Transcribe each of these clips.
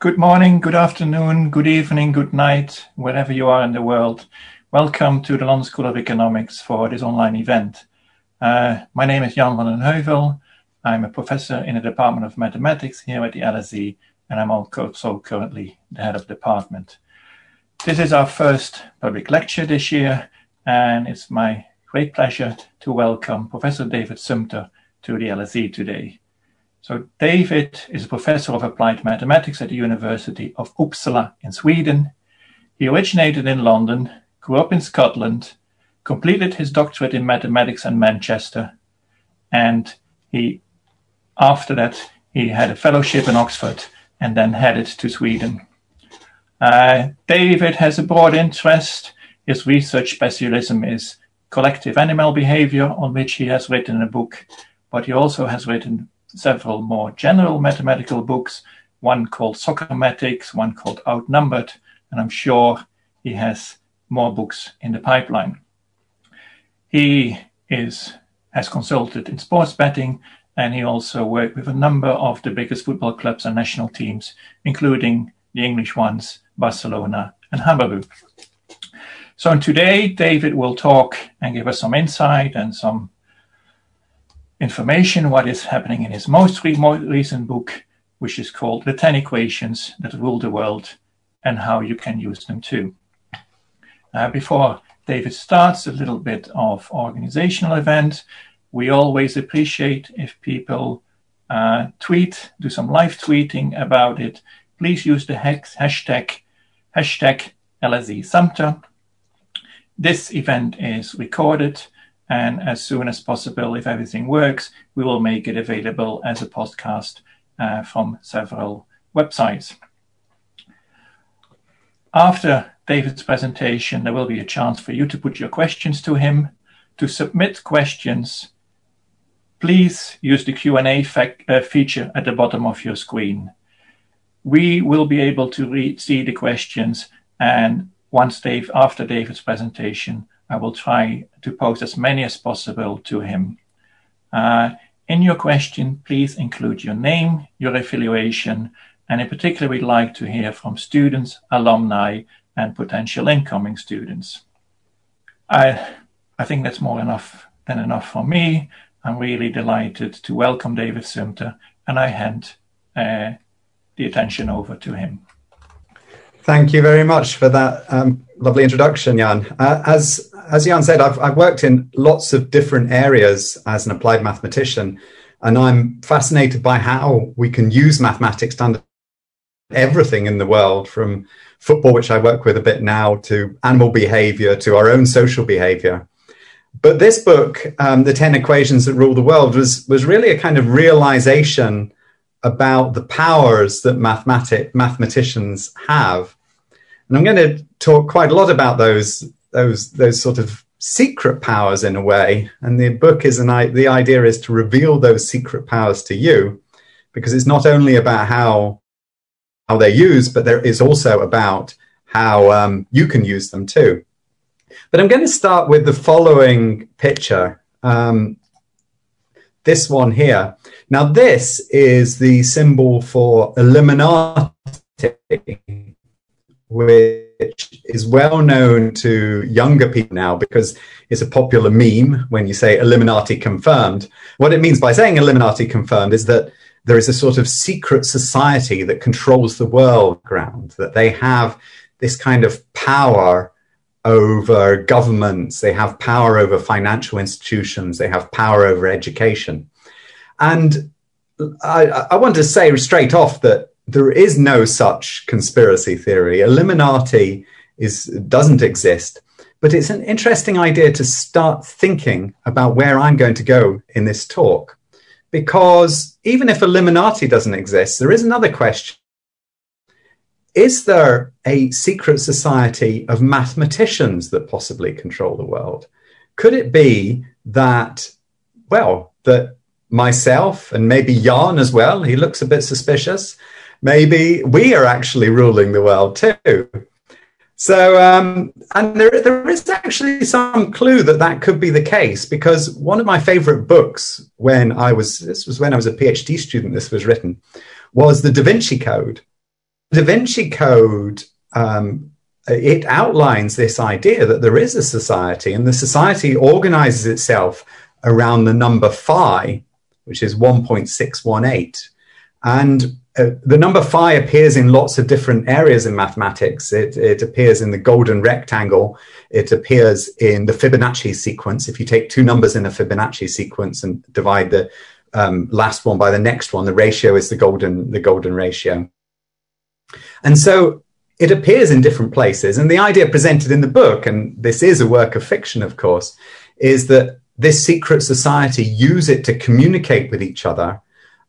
Good morning, good afternoon, good evening, good night, wherever you are in the world. Welcome to the London School of Economics for this online event. Uh, my name is Jan van den Heuvel. I'm a professor in the Department of Mathematics here at the LSE, and I'm also currently the head of department. This is our first public lecture this year, and it's my great pleasure to welcome Professor David Sumpter to the LSE today. So David is a professor of applied mathematics at the University of Uppsala in Sweden. He originated in London grew up in Scotland, completed his doctorate in mathematics in Manchester, and he, after that, he had a fellowship in Oxford and then headed to Sweden. Uh, David has a broad interest. His research specialism is collective animal behavior, on which he has written a book, but he also has written several more general mathematical books, one called Soccermatics, one called Outnumbered, and I'm sure he has more books in the pipeline. He is has consulted in sports betting and he also worked with a number of the biggest football clubs and national teams, including the English ones, Barcelona and Hamburg. So today, David will talk and give us some insight and some information what is happening in his most, re- recent book, which is called The 10 Equations That Rule the World and How You Can Use Them Too. Uh, before David starts, a little bit of organizational event. We always appreciate if people uh, tweet, do some live tweeting about it. Please use the hex, hashtag hashtag LSE Sumpter. This event is recorded, and as soon as possible, if everything works, we will make it available as a podcast uh, from several websites. After David's presentation, there will be a chance for you to put your questions to him. To submit questions, please use the Q&A uh, feature at the bottom of your screen. We will be able to see the questions, and once Dave, after David's presentation, I will try to pose as many as possible to him. Uh, in your question, please include your name, your affiliation, and in particular, we'd like to hear from students, alumni, and potential incoming students. I, I think that's more enough than enough for me. I'm really delighted to welcome David Sumpter, and I hand uh, the attention over to him. Thank you very much for that um, lovely introduction, Jan. Uh, as as Jan said, I've, I've worked in lots of different areas as an applied mathematician, and I'm fascinated by how we can use mathematics to understand everything in the world, from football, which I work with a bit now, to animal behavior, to our own social behavior. But this book, um, The 10 Equations That Rule the World, was, was really a kind of realization about the powers that mathematic, mathematicians have. And I'm going to talk quite a lot about those, those, those sort of secret powers in a way. And the book is an, the idea is to reveal those secret powers to you, because it's not only about how how they're used, but there is also about how um, you can use them too. But I'm going to start with the following picture. Um, this one here. Now, this is the symbol for Illuminati, which is well known to younger people now because it's a popular meme when you say Illuminati confirmed. What it means by saying Illuminati confirmed is that there is a sort of secret society that controls the world ground, that they have this kind of power over governments, they have power over financial institutions, they have power over education. And I, I want to say straight off that there is no such conspiracy theory. Illuminati is, doesn't exist. But it's an interesting idea to start thinking about where I'm going to go in this talk because even if Illuminati doesn't exist, there is another question. Is there a secret society of mathematicians that possibly control the world? Could it be that, well, that myself and maybe Jan as well, he looks a bit suspicious, maybe we are actually ruling the world too? So, um, and there, there is actually some clue that that could be the case because one of my favorite books when I was, this was when I was a PhD student, this was written, was The Da Vinci Code. Da Vinci Code um, it outlines this idea that there is a society, and the society organizes itself around the number phi, which is 1.618. And uh, the number phi appears in lots of different areas in mathematics. It, it, appears in the golden rectangle. It appears in the Fibonacci sequence. If you take two numbers in a Fibonacci sequence and divide the um, last one by the next one, the ratio is the golden the golden ratio. And so it appears in different places. And the idea presented in the book, and this is a work of fiction, of course, is that this secret society use it to communicate with each other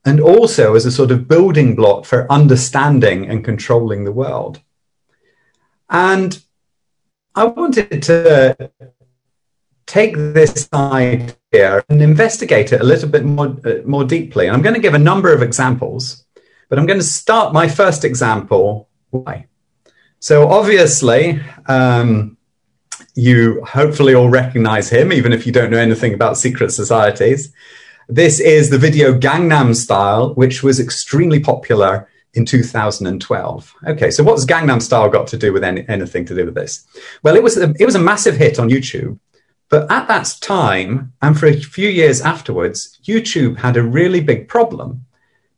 and also as a sort of building block for understanding and controlling the world. And I wanted to take this idea and investigate it a little bit more, uh, more deeply. And I'm going to give a number of examples, but I'm going to start my first example. Why? So, obviously, um, you hopefully all recognize him, even if you don't know anything about secret societies. This is the video Gangnam Style, which was extremely popular in 2012. Okay, so what's Gangnam Style got to do with any, anything to do with this? Well, it was a, it was a massive hit on YouTube, but at that time and for a few years afterwards, YouTube had a really big problem.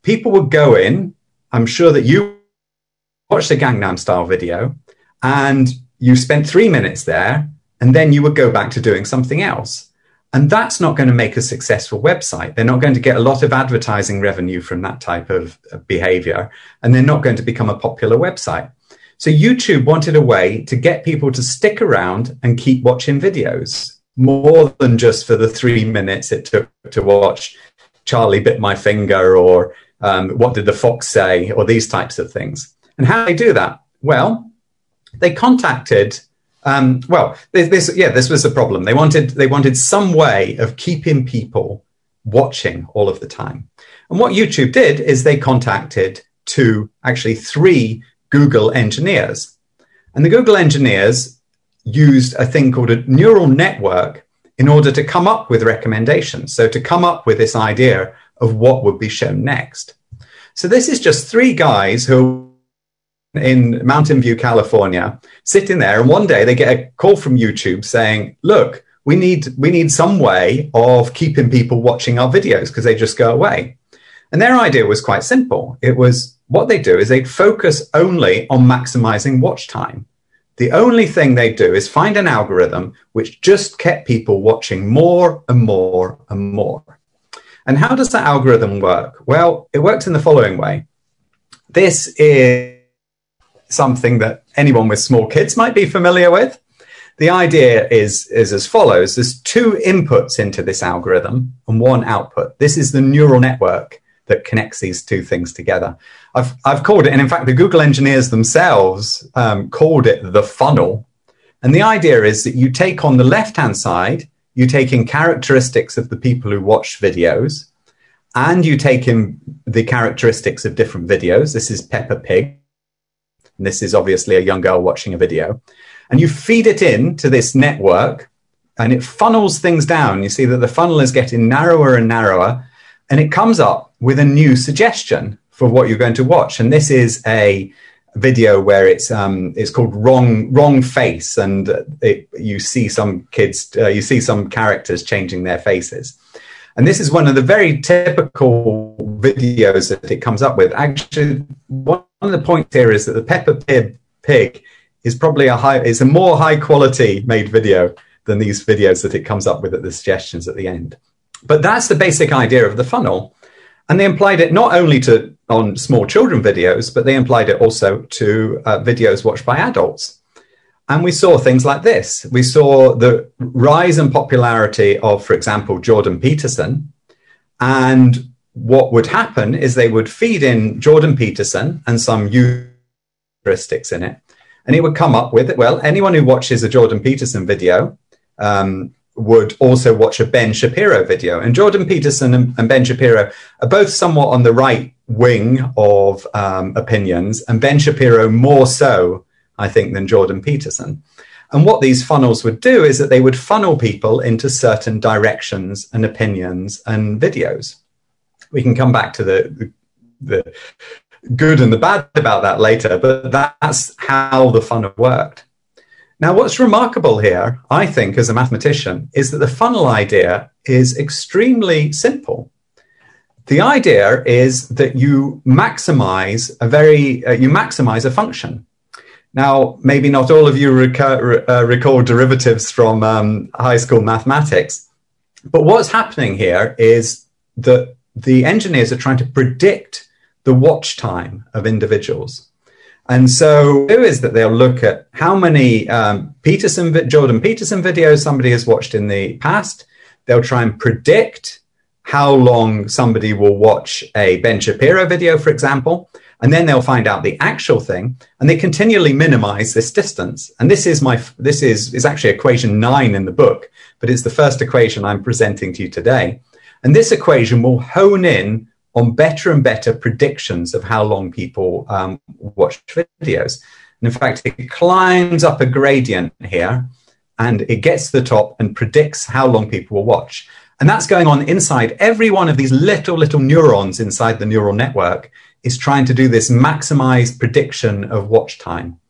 People would go in. I'm sure that you watched the Gangnam Style video, and you spent three minutes there, and then you would go back to doing something else. And that's not going to make a successful website. They're not going to get a lot of advertising revenue from that type of behavior, and they're not going to become a popular website. So YouTube wanted a way to get people to stick around and keep watching videos more than just for the three minutes it took to watch Charlie bit my finger or um, what did the fox say or these types of things. And how they do that? Well, they contacted um, well, this, this, yeah, this was a problem. They wanted they wanted some way of keeping people watching all of the time. And what YouTube did is they contacted two, actually three Google engineers. And the Google engineers used a thing called a neural network in order to come up with recommendations. So to come up with this idea of what would be shown next. So this is just three guys who in Mountain View, California, sitting there, and one day they get a call from YouTube saying, "Look, we need we need some way of keeping people watching our videos because they just go away." And their idea was quite simple. It was what they do is they'd focus only on maximizing watch time. The only thing they do is find an algorithm which just kept people watching more and more and more. And how does that algorithm work? Well, it works in the following way. This is something that anyone with small kids might be familiar with. The idea is, is as follows there's two inputs into this algorithm and one output. This is the neural network that connects these two things together. I've, I've called it, and in fact, the Google engineers themselves um, called it the funnel. And the idea is that you take on the left hand side, you take in characteristics of the people who watch videos, and you take in the characteristics of different videos. This is Peppa Pig. And this is obviously a young girl watching a video. And you feed it in to this network and it funnels things down. You see that the funnel is getting narrower and narrower. And it comes up with a new suggestion for what you're going to watch. And this is a video where it's um, it's called wrong wrong face, and it, you see some kids, uh, you see some characters changing their faces. And this is one of the very typical videos that it comes up with. Actually, one of the points here is that the Peppa Pig is probably a high, it's a more high quality made video than these videos that it comes up with at the suggestions at the end. But that's the basic idea of the funnel. And they implied it not only to on small children videos, but they implied it also to uh, videos watched by adults. And we saw things like this. We saw the rise in popularity of, for example, Jordan Peterson. And what would happen is they would feed in Jordan Peterson and some heuristics in it. And it would come up with, well, anyone who watches a Jordan Peterson video um, would also watch a Ben Shapiro video. And Jordan Peterson and, and Ben Shapiro are both somewhat on the right wing of um, opinions, and Ben Shapiro more so I think, than Jordan Peterson. And what these funnels would do is that they would funnel people into certain directions and opinions and videos. We can come back to the, the, good and the bad about that later, but that's how the funnel worked. Now, what's remarkable here, I think, as a mathematician, is that the funnel idea is extremely simple. The idea is that you maximize a very, uh, you maximize a function. Now, maybe not all of you recur, uh, recall derivatives from um, high school mathematics, but what's happening here is that the engineers are trying to predict the watch time of individuals. And so, who is that they'll look at how many um, Peterson, Jordan Peterson videos somebody has watched in the past. They'll try and predict how long somebody will watch a Ben Shapiro video, for example, and then they'll find out the actual thing, and they continually minimize this distance. And this is my this is is actually equation nine in the book, but it's the first equation I'm presenting to you today. And this equation will hone in on better and better predictions of how long people um, watch videos. And in fact, it climbs up a gradient here and it gets to the top and predicts how long people will watch. And that's going on inside every one of these little, little neurons inside the neural network is trying to do this maximized prediction of watch time.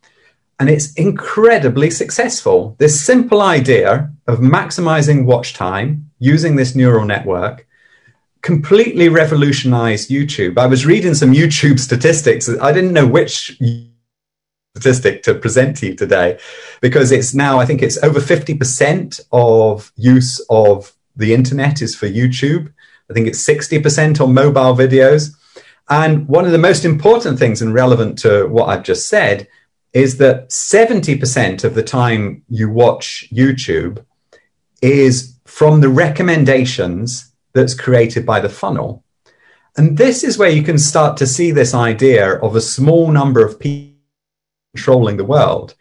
And it's incredibly successful. This simple idea of maximizing watch time using this neural network completely revolutionized YouTube. I was reading some YouTube statistics. I didn't know which statistic to present to you today because it's now, I think it's over 50% of use of the internet is for YouTube. I think it's 60% on mobile videos. And one of the most important things and relevant to what I've just said is that 70% of the time you watch YouTube is from the recommendations that's created by the funnel. And this is where you can start to see this idea of a small number of people controlling the world.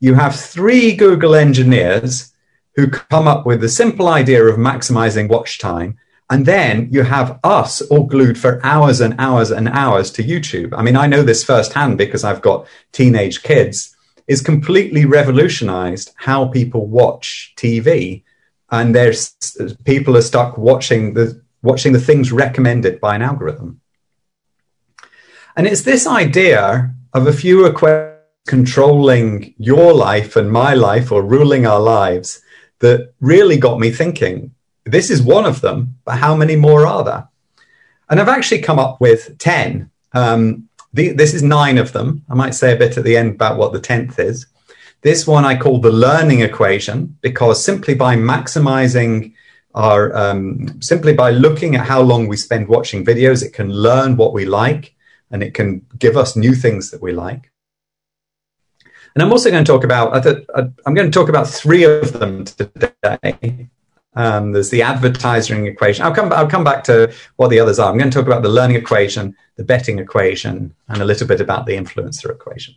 You have three Google engineers who come up with the simple idea of maximizing watch time. And then you have us all glued for hours and hours and hours to YouTube. I mean, I know this firsthand because I've got teenage kids. It's completely revolutionized how people watch TV and there's people are stuck watching the watching the things recommended by an algorithm. And it's this idea of a few equations controlling your life and my life or ruling our lives that really got me thinking. This is one of them, but how many more are there? And I've actually come up with 10. Um, the, this is nine of them. I might say a bit at the end about what the 10th is. This one I call the learning equation because simply by maximizing our, um, simply by looking at how long we spend watching videos, it can learn what we like and it can give us new things that we like. And I'm also going to talk about, I'm going to talk about three of them today. Um, there's the advertising equation. I'll come, I'll come back to what the others are. I'm going to talk about the learning equation, the betting equation, and a little bit about the influencer equation.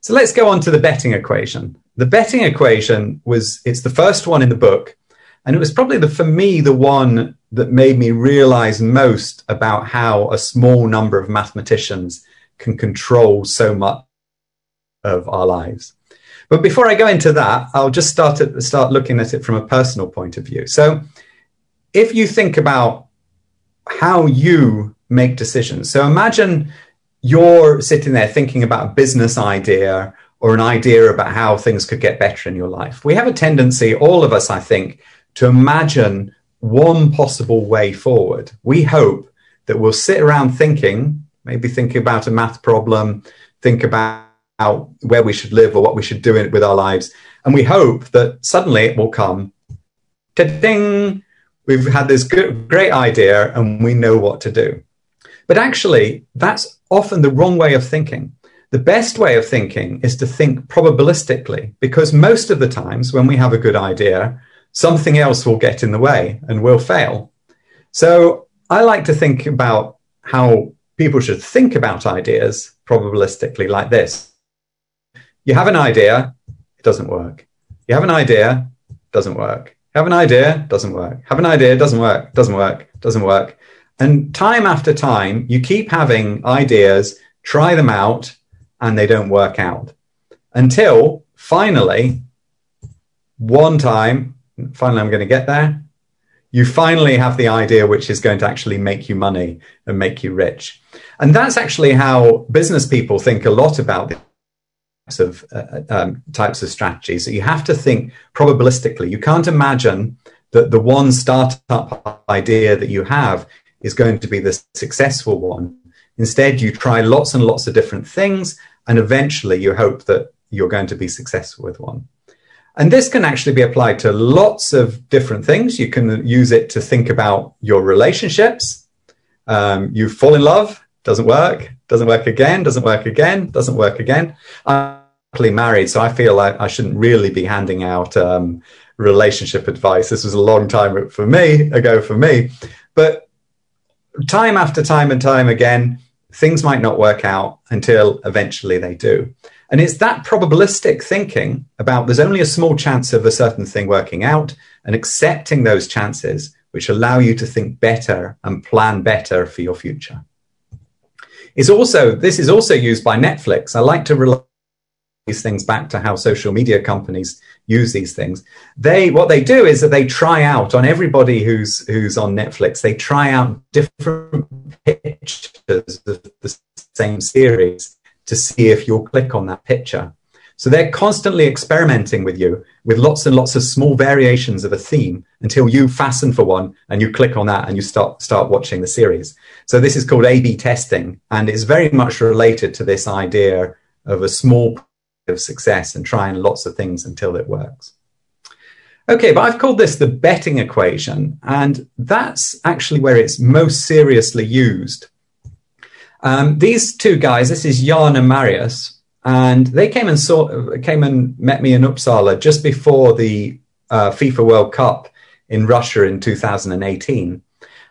So let's go on to the betting equation. The betting equation was, it's the first one in the book. And it was probably the, for me, the one that made me realize most about how a small number of mathematicians can control so much of our lives. But before I go into that, I'll just start at, start looking at it from a personal point of view. So if you think about how you make decisions, so imagine you're sitting there thinking about a business idea or an idea about how things could get better in your life. We have a tendency, all of us, I think, to imagine one possible way forward. We hope that we'll sit around thinking, maybe thinking about a math problem, think about where we should live or what we should do with our lives. And we hope that suddenly it will come, ding, we've had this good, great idea and we know what to do. But actually, that's often the wrong way of thinking. The best way of thinking is to think probabilistically, because most of the times when we have a good idea, something else will get in the way and we'll fail. So I like to think about how people should think about ideas probabilistically like this. You have an idea, it doesn't work. You have an idea, doesn't work. Have an idea, doesn't work. Have an idea, doesn't work, doesn't work, doesn't work. And time after time, you keep having ideas, try them out, and they don't work out until finally, one time, finally, I'm going to get there. You finally have the idea which is going to actually make you money and make you rich. And that's actually how business people think a lot about of uh, um, types of strategies. You have to think probabilistically. You can't imagine that the one startup idea that you have is going to be the successful one. Instead, you try lots and lots of different things, and eventually you hope that you're going to be successful with one. And this can actually be applied to lots of different things. You can use it to think about your relationships. Um, you fall in love, doesn't work, doesn't work again, doesn't work again, doesn't work again. I'm happily married, so I feel like I shouldn't really be handing out um, relationship advice. This was a long time for me ago for me, but time after time and time again, things might not work out until eventually they do. And it's that probabilistic thinking about there's only a small chance of a certain thing working out and accepting those chances which allow you to think better and plan better for your future. It's also this is also used by Netflix. I like to relate these things back to how social media companies use these things. They what they do is that they try out on everybody who's who's on Netflix. They try out different pictures of the same series to see if you'll click on that picture. So they're constantly experimenting with you with lots and lots of small variations of a theme until you fasten for one and you click on that and you start start watching the series. So this is called A/B testing and it's very much related to this idea of a small of success and trying lots of things until it works. Okay, but I've called this the betting equation, and that's actually where it's most seriously used um, these two guys, this is Jan and Marius, and they came and saw, came and met me in Uppsala just before the uh, FIFA World Cup in Russia in 2018,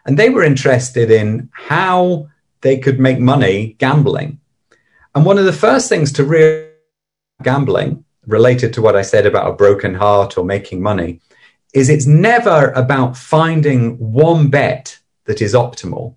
and they were interested in how they could make money gambling. And one of the first things to real gambling, related to what I said about a broken heart or making money, is it's never about finding one bet that is optimal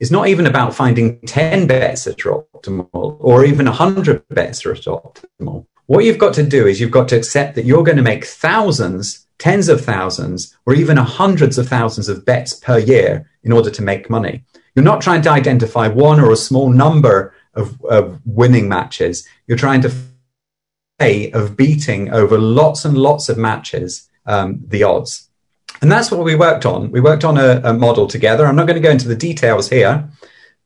it's not even about finding 10 bets that are optimal or even 100 bets that are optimal. What you've got to do is you've got to accept that you're going to make thousands, tens of thousands, or even hundreds of thousands of bets per year in order to make money. You're not trying to identify one or a small number of, of winning matches. You're trying to of beating over lots and lots of matches um, the odds. And that's what we worked on. We worked on a, a, model together. I'm not going to go into the details here,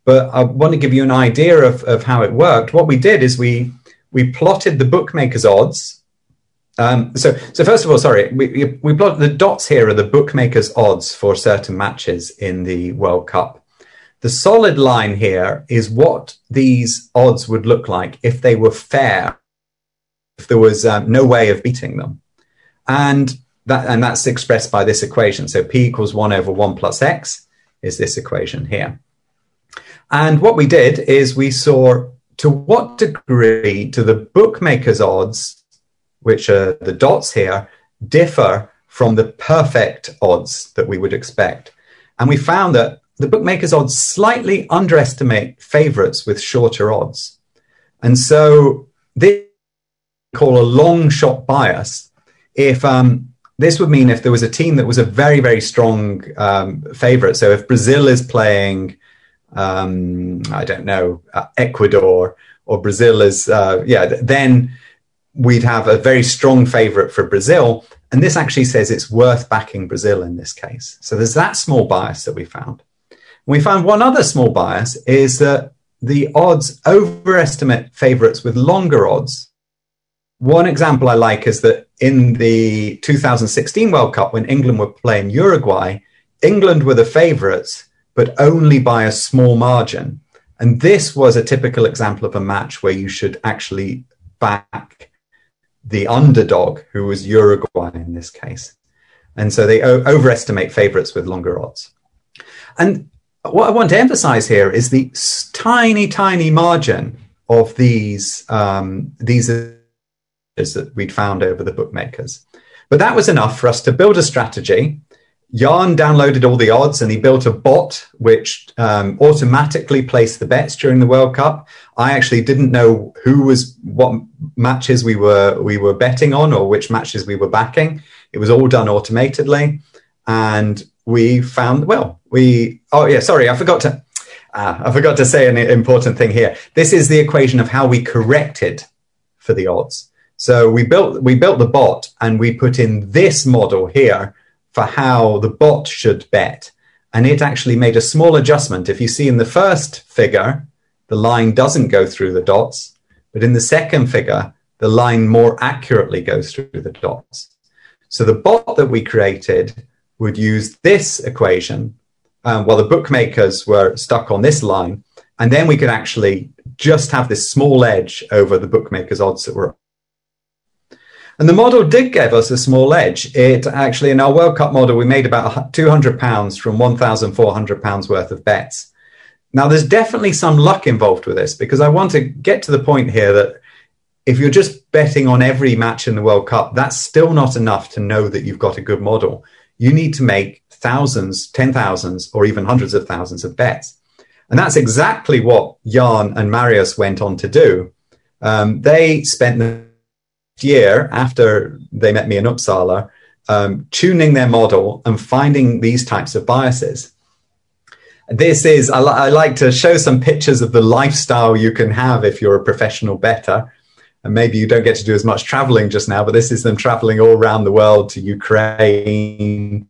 but I want to give you an idea of, of how it worked. What we did is we we plotted the bookmakers' odds. Um, so, so first of all, sorry, we, we plot the dots here are the bookmakers' odds for certain matches in the World Cup. The solid line here is what these odds would look like if they were fair, if there was um, no way of beating them. And that, and that's expressed by this equation. So P equals 1 over 1 plus X is this equation here. And what we did is we saw to what degree do the bookmaker's odds, which are the dots here, differ from the perfect odds that we would expect. And we found that the bookmaker's odds slightly underestimate favorites with shorter odds. And so this call a long shot bias if um, this would mean if there was a team that was a very, very strong um, favorite. So if Brazil is playing, um, I don't know, uh, Ecuador or Brazil is, uh, yeah, then we'd have a very strong favorite for Brazil. And this actually says it's worth backing Brazil in this case. So there's that small bias that we found. We found one other small bias is that the odds overestimate favorites with longer odds one example I like is that in the 2016 World Cup, when England were playing Uruguay, England were the favourites, but only by a small margin. And this was a typical example of a match where you should actually back the underdog, who was Uruguay in this case. And so they o- overestimate favourites with longer odds. And what I want to emphasize here is the tiny, tiny margin of these um, these that we'd found over the bookmakers. But that was enough for us to build a strategy. Jan downloaded all the odds and he built a bot which um, automatically placed the bets during the World Cup. I actually didn't know who was what matches we were we were betting on or which matches we were backing. It was all done automatically, and we found well we oh yeah sorry I forgot to Ah, I forgot to say an important thing here. This is the equation of how we corrected for the odds. So we built we built the bot and we put in this model here for how the bot should bet. And it actually made a small adjustment. If you see in the first figure, the line doesn't go through the dots, but in the second figure, the line more accurately goes through the dots. So the bot that we created would use this equation um, while the bookmakers were stuck on this line. And then we could actually just have this small edge over the bookmakers' odds that were. And the model did give us a small edge. It actually, in our World Cup model, we made about 200 pounds from 1,400 pounds worth of bets. Now, there's definitely some luck involved with this because I want to get to the point here that if you're just betting on every match in the World Cup, that's still not enough to know that you've got a good model. You need to make thousands, ten thousands, or even hundreds of thousands of bets. And that's exactly what Jan and Marius went on to do. Um, they spent the year after they met me in Uppsala um, tuning their model and finding these types of biases. This is, I, li- I like to show some pictures of the lifestyle you can have if you're a professional bettor and maybe you don't get to do as much traveling just now, but this is them traveling all around the world to Ukraine,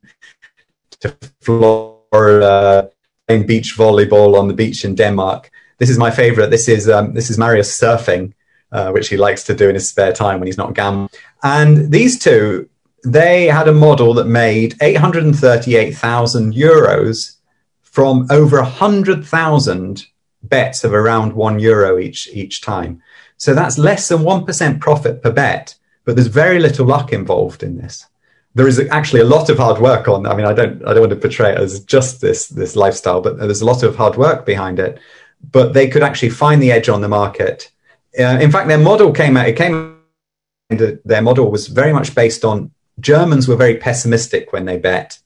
to Florida, playing beach volleyball on the beach in Denmark. This is my favorite. This is um, this is Marius surfing, uh, which he likes to do in his spare time when he's not gambling. And these two, they had a model that made 838,000 euros from over 100,000 bets of around one euro each each time. So that's less than 1% profit per bet, but there's very little luck involved in this. There is actually a lot of hard work on. I mean, I don't, I don't want to portray it as just this, this lifestyle, but there's a lot of hard work behind it. But they could actually find the edge on the market. Uh, in fact, their model came out. It came. Their model was very much based on Germans were very pessimistic when they bet.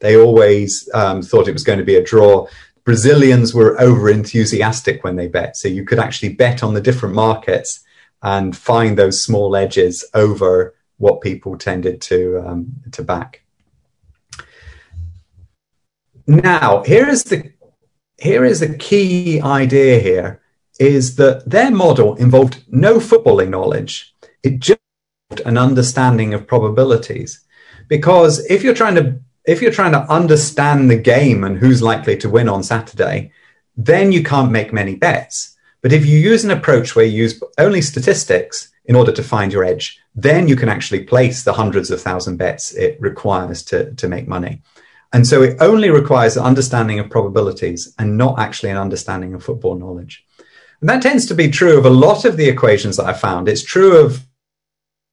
They always um, thought it was going to be a draw. Brazilians were over enthusiastic when they bet. So you could actually bet on the different markets and find those small edges over what people tended to, um, to back. Now, here is the here is the key idea here is that their model involved no footballing knowledge. It just an understanding of probabilities. Because if you're trying to if you're trying to understand the game and who's likely to win on Saturday, then you can't make many bets. But if you use an approach where you use only statistics in order to find your edge, then you can actually place the hundreds of thousand bets it requires to, to make money. And so it only requires an understanding of probabilities and not actually an understanding of football knowledge. And that tends to be true of a lot of the equations that I've found. It's true of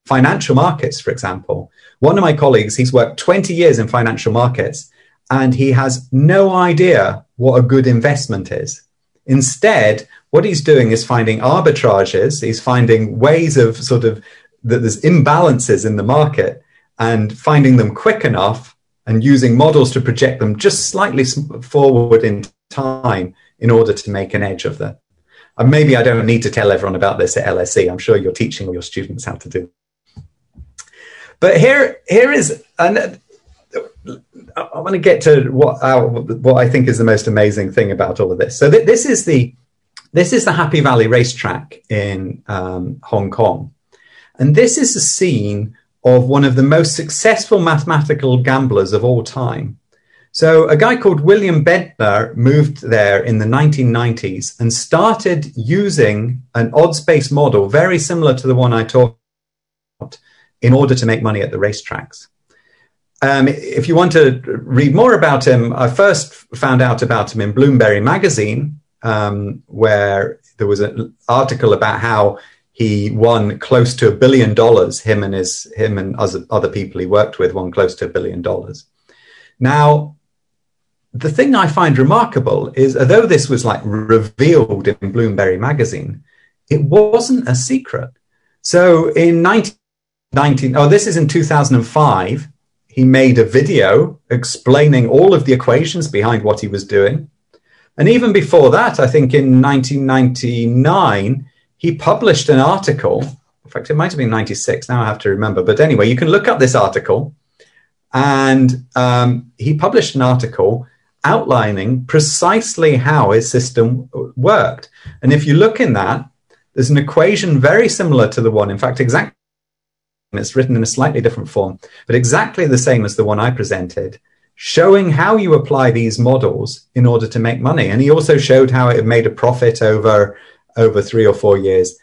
financial markets, for example. One of my colleagues, he's worked 20 years in financial markets and he has no idea what a good investment is. Instead, what he's doing is finding arbitrages, he's finding ways of sort of that there's imbalances in the market and finding them quick enough and using models to project them just slightly forward in time in order to make an edge of them. And maybe I don't need to tell everyone about this at LSE. I'm sure you're teaching all your students how to do but here, here is, and I want to get to what what I think is the most amazing thing about all of this. So th- this is the this is the Happy Valley racetrack in um, Hong Kong, and this is a scene of one of the most successful mathematical gamblers of all time. So a guy called William Benter moved there in the 1990s and started using an odds-based model very similar to the one I talked about in order to make money at the racetracks. Um, if you want to read more about him, I first found out about him in Bloomberg magazine, um, where there was an article about how he won close to a billion dollars. Him and his him and other people he worked with won close to a billion dollars. Now, the thing I find remarkable is, although this was like revealed in Bloomberg magazine, it wasn't a secret. So in 19 19 oh this is in 2005 he made a video explaining all of the equations behind what he was doing. And even before that i think in 1999 he published an article. In fact it might have been 96 now i have to remember. But anyway you can look up this article. And um, he published an article outlining precisely how his system worked. And if you look in that, there's an equation very similar to the one, in fact, exactly. It's written in a slightly different form, but exactly the same as the one I presented, showing how you apply these models in order to make money. And he also showed how it made a profit over, over three or four years.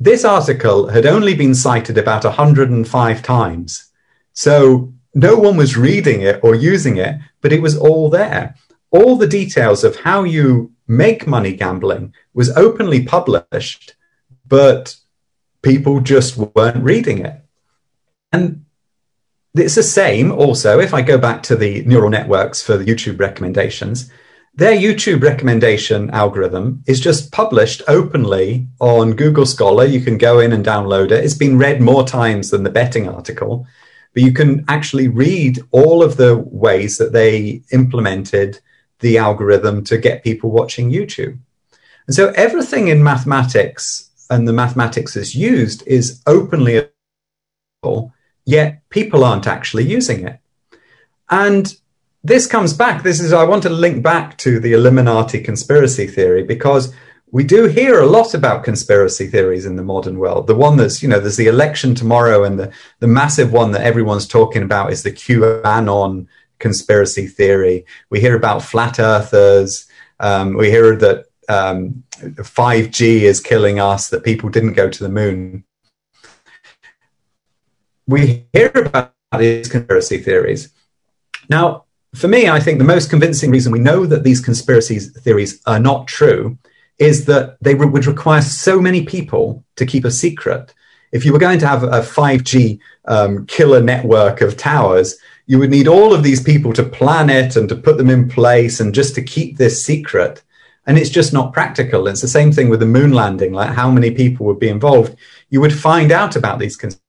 This article had only been cited about 105 times. So no one was reading it or using it, but it was all there. All the details of how you make money gambling was openly published, but people just weren't reading it. And it's the same also if I go back to the neural networks for the YouTube recommendations. Their YouTube recommendation algorithm is just published openly on Google Scholar. You can go in and download it. It's been read more times than the betting article, but you can actually read all of the ways that they implemented the algorithm to get people watching YouTube. And so everything in mathematics and the mathematics that's used is openly available yet people aren't actually using it. And this comes back. This is, I want to link back to the Illuminati conspiracy theory because we do hear a lot about conspiracy theories in the modern world. The one that's, you know, there's the election tomorrow, and the, the massive one that everyone's talking about is the QAnon conspiracy theory. We hear about flat earthers. Um, we hear that um, 5G is killing us, that people didn't go to the moon we hear about these conspiracy theories. Now, for me, I think the most convincing reason we know that these conspiracy theories are not true is that they re- would require so many people to keep a secret. If you were going to have a 5G um, killer network of towers, you would need all of these people to plan it and to put them in place and just to keep this secret. And it's just not practical. It's the same thing with the moon landing, like how many people would be involved. You would find out about these conspiracy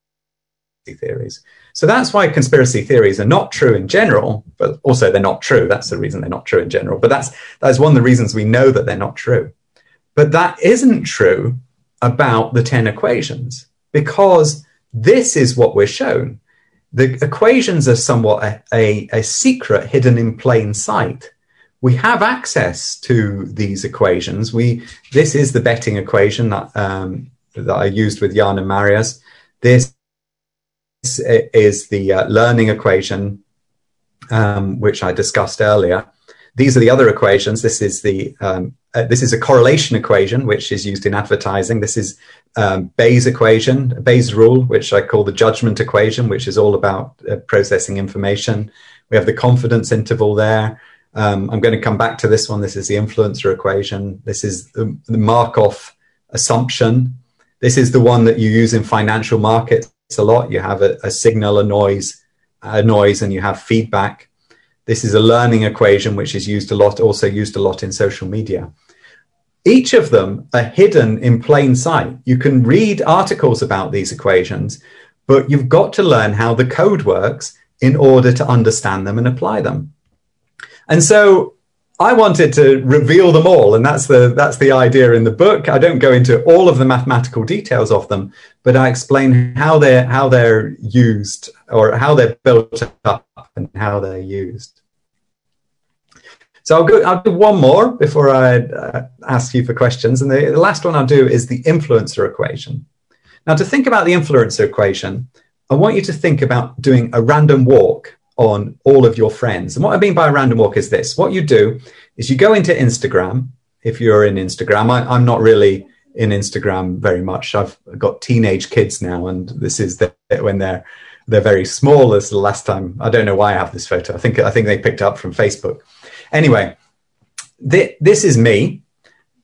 theories. So that's why conspiracy theories are not true in general, but also they're not true. That's the reason they're not true in general. But that's that's one of the reasons we know that they're not true. But that isn't true about the 10 equations because this is what we're shown. The equations are somewhat a, a, a secret hidden in plain sight. We have access to these equations. We this is the betting equation that um, that I used with Jan and Marius. This is the uh, learning equation, um, which I discussed earlier. These are the other equations. This is the um, uh, this is a correlation equation, which is used in advertising. This is um, Bayes equation, Bayes rule, which I call the judgment equation, which is all about uh, processing information. We have the confidence interval there. Um, I'm going to come back to this one. This is the influencer equation. This is the, the Markov assumption. This is the one that you use in financial markets a lot. You have a, a signal, a noise, a noise, and you have feedback. This is a learning equation, which is used a lot, also used a lot in social media. Each of them are hidden in plain sight. You can read articles about these equations, but you've got to learn how the code works in order to understand them and apply them. And so I wanted to reveal them all, and that's the that's the idea in the book. I don't go into all of the mathematical details of them, but I explain how they're how they're used or how they're built up and how they're used. So I'll go. I'll do one more before I uh, ask you for questions, and the, the last one I'll do is the influencer equation. Now, to think about the influencer equation, I want you to think about doing a random walk on all of your friends. And what I mean by a random walk is this what you do is you go into Instagram. If you're in Instagram, I, am not really in Instagram very much. I've got teenage kids now, and this is the, when they're they're very small. As the last time. I don't know why I have this photo. I think I think they picked up from Facebook. Anyway, th- this is me.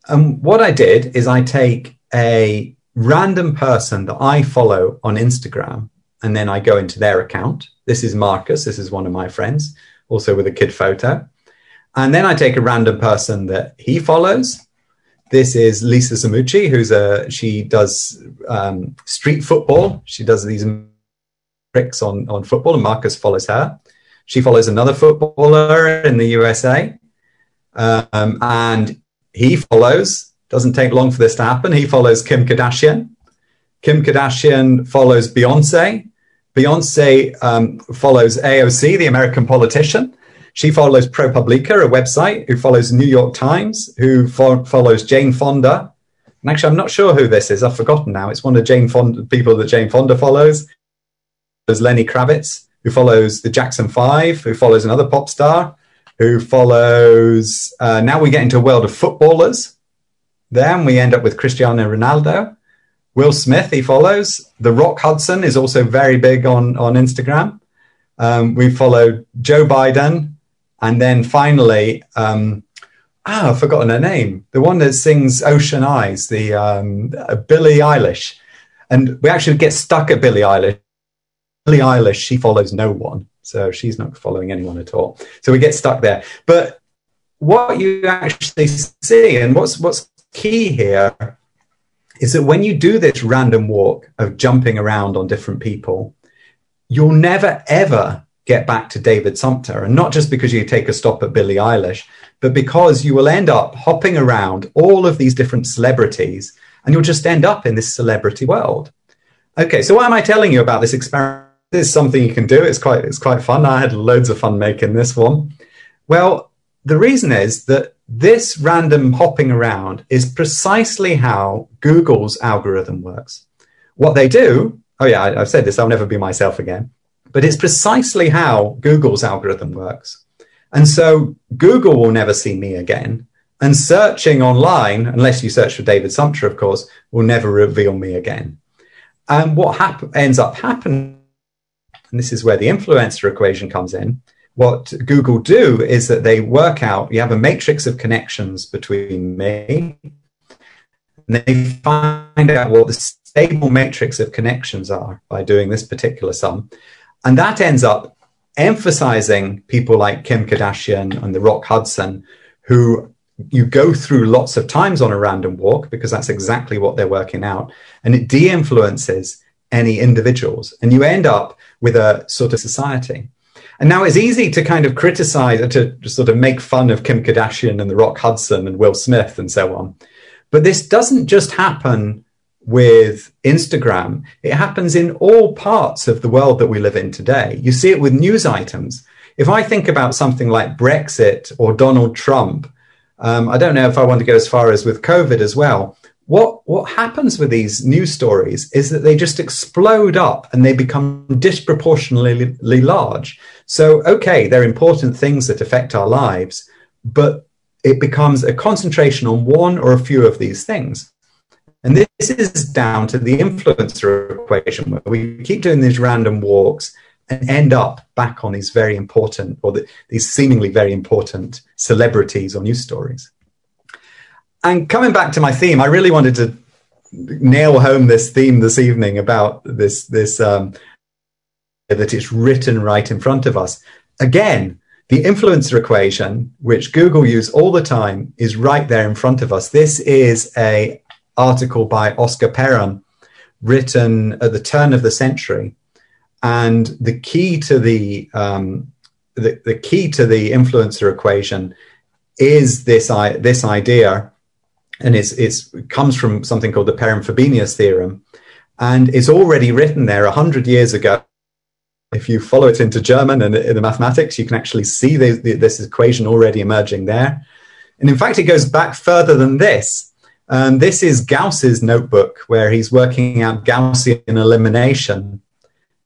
And what I did is I take a random person that I follow on Instagram, and then I go into their account this is Marcus. This is one of my friends, also with a kid photo. And then I take a random person that he follows. This is Lisa Zimouche, who's a she does um, street football. She does these tricks on on football, and Marcus follows her. She follows another footballer in the USA, um, and he follows. Doesn't take long for this to happen. He follows Kim Kardashian. Kim Kardashian follows Beyonce. Beyonce um, follows AOC, the American politician. She follows ProPublica, a website, who follows New York Times, who fo- follows Jane Fonda. And actually, I'm not sure who this is. I've forgotten now. It's one of Jane Fonda people that Jane Fonda follows. There's Lenny Kravitz, who follows the Jackson Five, who follows another pop star, who follows. Uh, now we get into a world of footballers. Then we end up with Cristiano Ronaldo. Will Smith, he follows. The Rock Hudson is also very big on, on Instagram. Um, we follow Joe Biden. And then finally, um, ah, I've forgotten her name. The one that sings Ocean Eyes, the um, uh, Billie Eilish. And we actually get stuck at Billie Eilish. Billie Eilish, she follows no one. So she's not following anyone at all. So we get stuck there. But what you actually see and what's what's key here is that when you do this random walk of jumping around on different people, you'll never ever get back to David Sumpter. And not just because you take a stop at Billie Eilish, but because you will end up hopping around all of these different celebrities and you'll just end up in this celebrity world. Okay, so why am I telling you about this experiment? Is something you can do. It's quite it's quite fun. I had loads of fun making this one. Well, the reason is that this random hopping around is precisely how Google's algorithm works. What they do, oh yeah, I, have said this, I'll never be myself again, but it's precisely how Google's algorithm works. And so Google will never see me again. And searching online, unless you search for David Sumpter, of course, will never reveal me again. And what hap- ends up happening, and this is where the influencer equation comes in, what Google do is that they work out, you have a matrix of connections between me, and they find out what the stable matrix of connections are by doing this particular sum. And that ends up emphasizing people like Kim Kardashian and the Rock Hudson, who you go through lots of times on a random walk because that's exactly what they're working out. And it de influences any individuals. And you end up with a sort of society. And now it's easy to kind of criticize, to sort of make fun of Kim Kardashian and the Rock Hudson and Will Smith and so on. But this doesn't just happen with Instagram. It happens in all parts of the world that we live in today. You see it with news items. If I think about something like Brexit or Donald Trump, um, I don't know if I want to go as far as with COVID as well what what happens with these news stories is that they just explode up and they become disproportionately large. So okay they're important things that affect our lives but it becomes a concentration on one or a few of these things. And this is down to the influencer equation where we keep doing these random walks and end up back on these very important or the, these seemingly very important celebrities or news stories and coming back to my theme, I really wanted to nail home this theme this evening about this this um, that it's written right in front of us. Again, the influencer equation, which Google use all the time, is right there in front of us. This is a article by Oskar Perron, written at the turn of the century, and the key to the um, the, the key to the influencer equation is this I, this idea and it's, it's it comes from something called the Perron-Frobenius theorem, and it's already written there a hundred years ago. If you follow it into German and in the mathematics, you can actually see the, the, this equation already emerging there. And in fact, it goes back further than this. Um, this is Gauss's notebook, where he's working out Gaussian elimination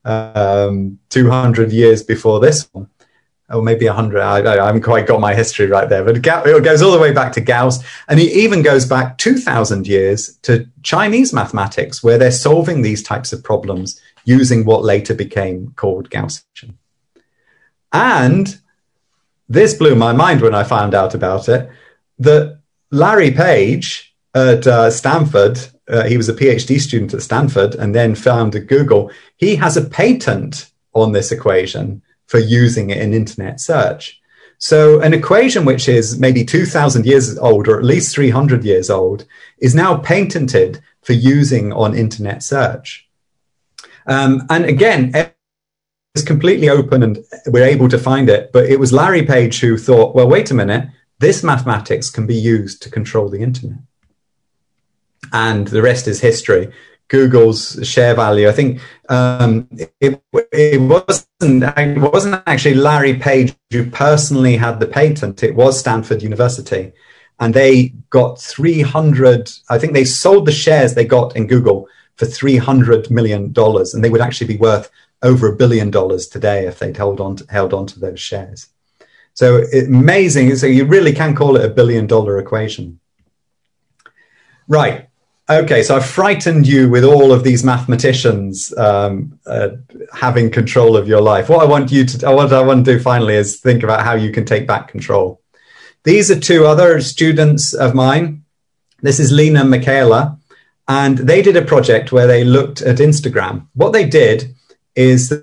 um, 200 years before this one or maybe 100. I, I, haven't quite got my history right there, but it goes all the way back to Gauss. And he even goes back 2,000 years to Chinese mathematics, where they're solving these types of problems using what later became called Gaussian. And this blew my mind when I found out about it that Larry Page at uh, Stanford, uh, he was a PhD student at Stanford and then founded Google. He has a patent on this equation for using it in internet search. So an equation which is maybe 2000 years old or at least 300 years old is now patented for using on internet search. Um, and again, it's completely open and we're able to find it. But it was Larry Page who thought, well, wait a minute, this mathematics can be used to control the internet. And the rest is history. Google's share value. I think um, it, it wasn't it wasn't actually Larry Page who personally had the patent. It was Stanford University, and they got 300. I think they sold the shares they got in Google for 300 million dollars, and they would actually be worth over a billion dollars today if they'd held on to, held on to those shares. So it, amazing. So you really can call it a billion dollar equation. Right. Okay, so I've frightened you with all of these mathematicians um, uh, having control of your life. What I want you to, what I want to do finally is think about how you can take back control. These are two other students of mine. This is Lena and Michaela, and they did a project where they looked at Instagram. What they did is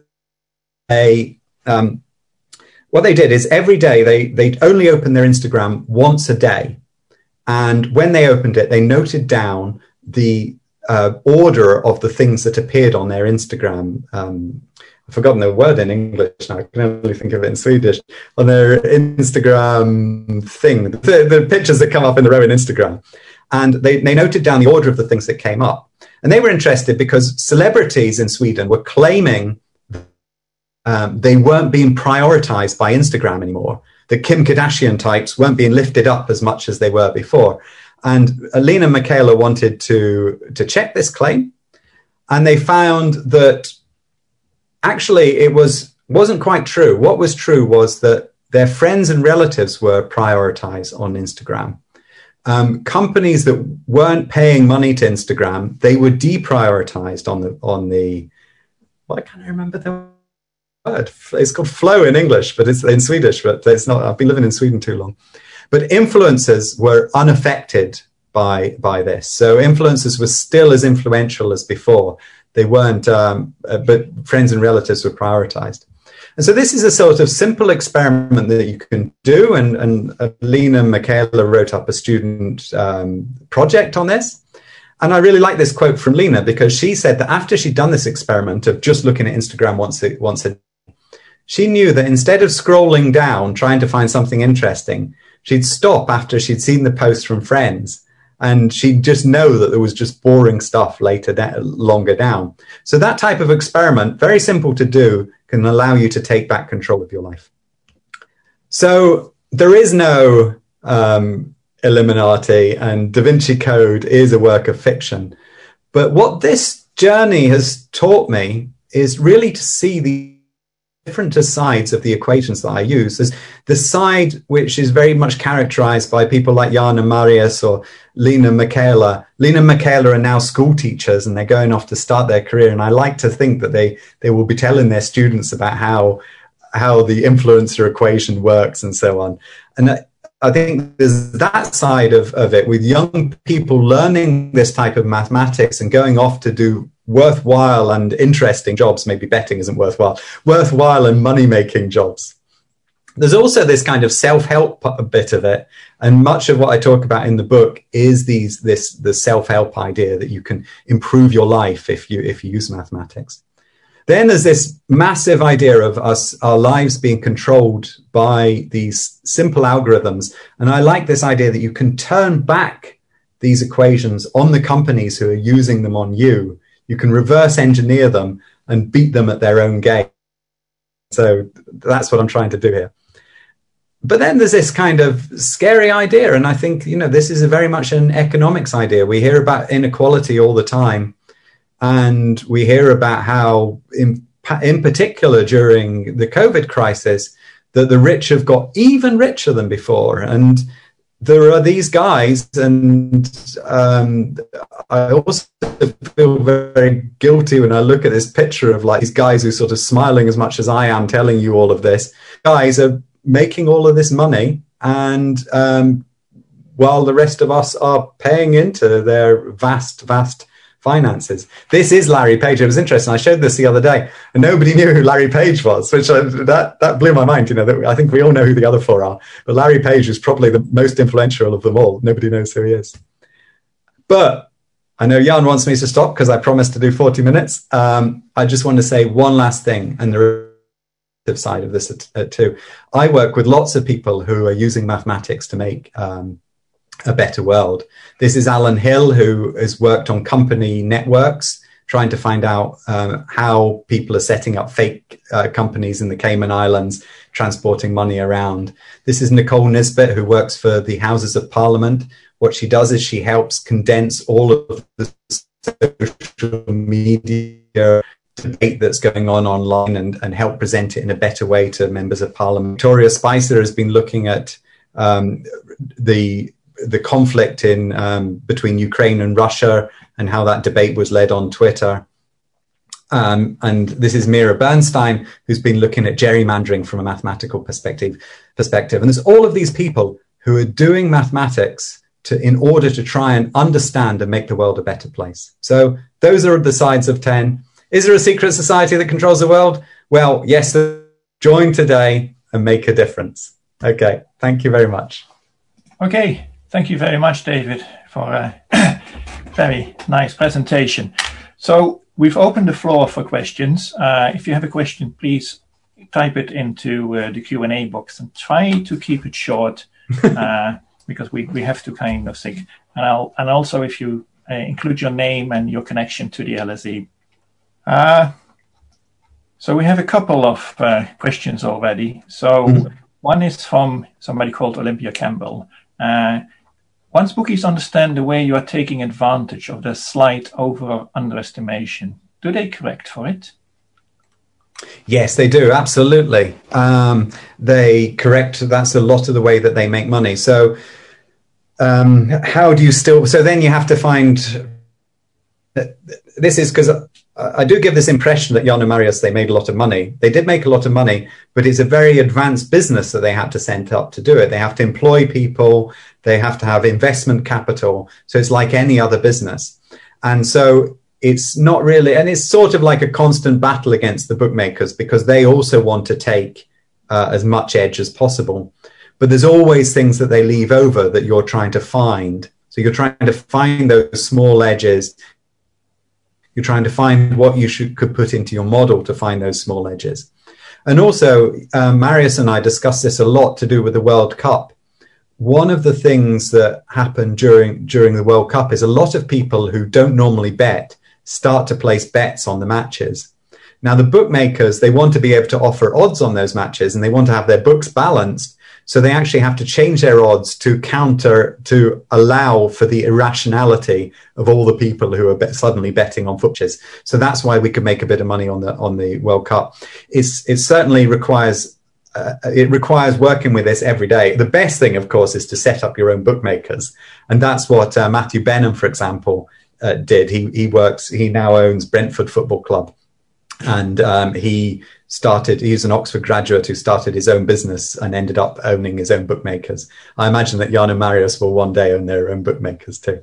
they, um, what they did is every day they they only opened their Instagram once a day, and when they opened it, they noted down the uh, order of the things that appeared on their Instagram. Um, I've forgotten the word in English now. I can only think of it in Swedish. On their Instagram thing, the, the pictures that come up in the row in Instagram. And they, they noted down the order of the things that came up. And they were interested because celebrities in Sweden were claiming um, they weren't being prioritized by Instagram anymore. The Kim Kardashian types weren't being lifted up as much as they were before. And Alina Michaela wanted to, to check this claim. And they found that actually it was, wasn't quite true. What was true was that their friends and relatives were prioritized on Instagram. Um, companies that weren't paying money to Instagram, they were deprioritized on the on the. Well, I can't remember the word. It's called flow in English, but it's in Swedish. But it's not. I've been living in Sweden too long. But influencers were unaffected by by this. So influencers were still as influential as before. They weren't, um, uh, but friends and relatives were prioritized. And so this is a sort of simple experiment that you can do. And, and Lena Michaela wrote up a student um, project on this. And I really like this quote from Lena because she said that after she'd done this experiment of just looking at Instagram once a, once a she knew that instead of scrolling down trying to find something interesting, she'd stop after she'd seen the post from friends and she'd just know that there was just boring stuff later longer down. So that type of experiment very simple to do can allow you to take back control of your life. So there is no um, illuminati and da vinci code is a work of fiction. But what this journey has taught me is really to see the different sides of the equations that I use. There's the side which is very much characterized by people like Jan and Marius or Lena Michaela. Lena Michaela are now school teachers and they're going off to start their career. And I like to think that they, they will be telling their students about how, how the influencer equation works and so on. And I, I think there's that side of, of it with young people learning this type of mathematics and going off to do worthwhile and interesting jobs. Maybe betting isn't worthwhile, worthwhile and money making jobs. There's also this kind of self-help bit of it, and much of what I talk about in the book is these this the self-help idea that you can improve your life if you if you use mathematics. Then there's this massive idea of us our lives being controlled by these simple algorithms, and I like this idea that you can turn back these equations on the companies who are using them on you you can reverse engineer them and beat them at their own game. So that's what I'm trying to do here. But then there's this kind of scary idea. And I think, you know, this is a very much an economics idea. We hear about inequality all the time. And we hear about how, in, in particular, during the COVID crisis, that the rich have got even richer than before. And there are these guys, and um, I also feel very guilty when I look at this picture of like these guys who sort of smiling as much as I am, telling you all of this. Guys are making all of this money, and um, while the rest of us are paying into their vast, vast finances. This is Larry Page. It was interesting. I showed this the other day, and nobody knew who Larry Page was, which I, that that blew my mind. You know, that I think we all know who the other four are, but Larry Page is probably the most influential of them all. Nobody knows who he is. But I know Jan wants me to stop because I promised to do 40 minutes. Um, I just want to say one last thing, and the side of this too. I work with lots of people who are using mathematics to make um, a better world. This is Alan Hill, who has worked on company networks, trying to find out um, how people are setting up fake uh, companies in the Cayman Islands, transporting money around. This is Nicole Nisbet, who works for the Houses of Parliament. What she does is she helps condense all of the social media debate that's going on online and, and help present it in a better way to members of parliament. Victoria Spicer has been looking at um, the the conflict in um, between Ukraine and Russia and how that debate was led on Twitter. Um, and this is Mira Bernstein, who's been looking at gerrymandering from a mathematical perspective. Perspective, and there's all of these people who are doing mathematics to, in order to try and understand and make the world a better place. So those are the sides of ten. Is there a secret society that controls the world? Well, yes. Join today and make a difference. Okay. Thank you very much. Okay. Thank you very much, David, for a very nice presentation. So we've opened the floor for questions. Uh, if you have a question, please type it into uh, the Q&A box and try to keep it short uh, because we, we have to kind of think. And, I'll, and also if you uh, include your name and your connection to the LSE. Uh, so we have a couple of uh, questions already. So mm-hmm. one is from somebody called Olympia Campbell. Once bookies understand the way you are taking advantage of their slight over underestimation, do they correct for it? Yes, they do. Absolutely. Um, they correct. That's a lot of the way that they make money. So, um, how do you still? So then you have to find. This is because I do give this impression that Jan and Marius they made a lot of money. They did make a lot of money, but it's a very advanced business that they had to set up to do it. They have to employ people. They have to have investment capital. So it's like any other business, and so it's not really. And it's sort of like a constant battle against the bookmakers because they also want to take uh, as much edge as possible. But there's always things that they leave over that you're trying to find. So you're trying to find those small edges you're trying to find what you should, could put into your model to find those small edges. And also, um, Marius and I discussed this a lot to do with the World Cup. One of the things that happened during during the World Cup is a lot of people who don't normally bet start to place bets on the matches. Now, the bookmakers they want to be able to offer odds on those matches, and they want to have their books balanced. So they actually have to change their odds to counter, to allow for the irrationality of all the people who are suddenly betting on footballs. So that's why we could make a bit of money on the on the World Cup. It's it certainly requires uh, it requires working with this every day. The best thing, of course, is to set up your own bookmakers, and that's what uh, Matthew Benham, for example, uh, did. He he works. He now owns Brentford Football Club, and um, he started he's an oxford graduate who started his own business and ended up owning his own bookmakers. I imagine that jan and marius will one day own their own bookmakers too.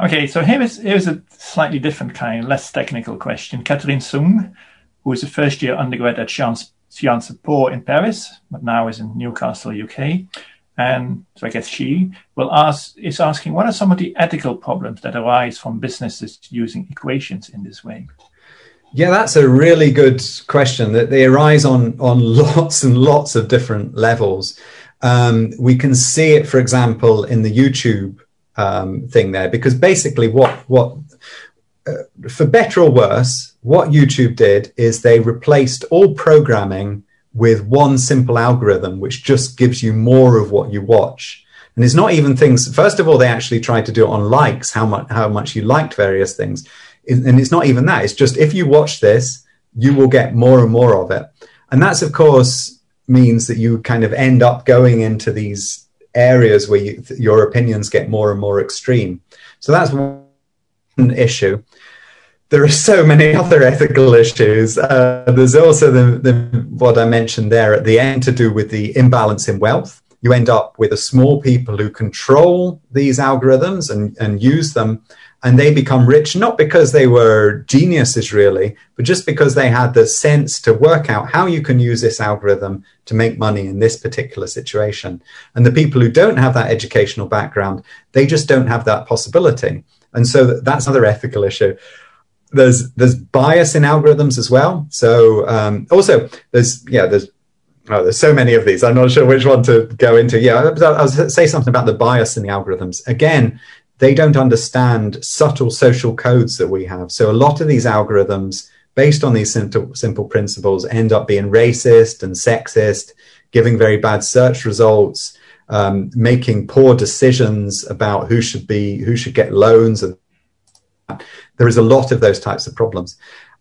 Okay so here is here's a slightly different kind less technical question. Catherine sung who is a first year undergrad at sciences po in paris but now is in newcastle uk and so I guess she will ask is asking what are some of the ethical problems that arise from businesses using equations in this way? Yeah, that's a really good question. That they arise on on lots and lots of different levels. Um, we can see it, for example, in the YouTube um, thing there, because basically, what what uh, for better or worse, what YouTube did is they replaced all programming with one simple algorithm, which just gives you more of what you watch. And it's not even things. First of all, they actually tried to do it on likes, how much how much you liked various things and it's not even that. It's just if you watch this, you will get more and more of it. And that's, of course, means that you kind of end up going into these areas where you, your opinions get more and more extreme. So that's one issue. There are so many other ethical issues. Uh, there's also the, the, what I mentioned there at the end to do with the imbalance in wealth. You end up with a small people who control these algorithms and, and use them and they become rich not because they were geniuses really but just because they had the sense to work out how you can use this algorithm to make money in this particular situation and the people who don't have that educational background they just don't have that possibility and so that's another ethical issue there's there's bias in algorithms as well so um, also there's yeah there's Oh, there's so many of these. I'm not sure which one to go into. Yeah, I'll say something about the bias in the algorithms. Again, they don't understand subtle social codes that we have. So a lot of these algorithms, based on these simple, simple principles, end up being racist and sexist, giving very bad search results, um, making poor decisions about who should be who should get loans. And there is a lot of those types of problems.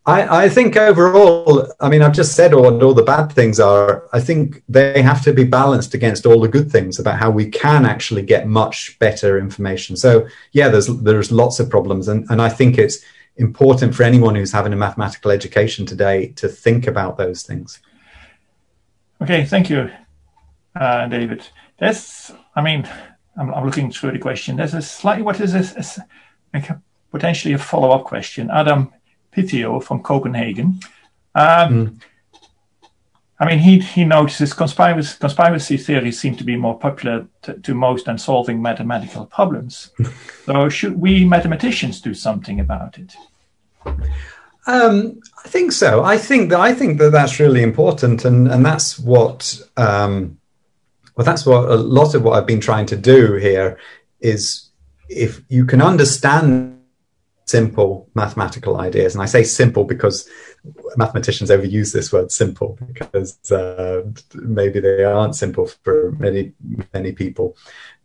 I, I, think overall, I mean, I've just said what all the bad things are. I think they have to be balanced against all the good things about how we can actually get much better information. So, yeah, there's there's lots of problems, and, and I think it's important for anyone who's having a mathematical education today to think about those things. Okay, thank you, uh, David. There's, I mean, I'm, I'm, looking through the question. There's a slightly, what is this? Like a, potentially a follow up question. Adam Pitio from Copenhagen. Um, mm. I mean, he, he notices conspiracy, conspiracy theories seem to be more popular to, to most than solving mathematical problems. so, should we mathematicians do something about it? Um, I think so. I think that I think that that's really important, and and that's what um, well, that's what a lot of what I've been trying to do here is if you can understand simple mathematical ideas. And I say simple because mathematicians overuse this word simple because uh, maybe they aren't simple for many, many people.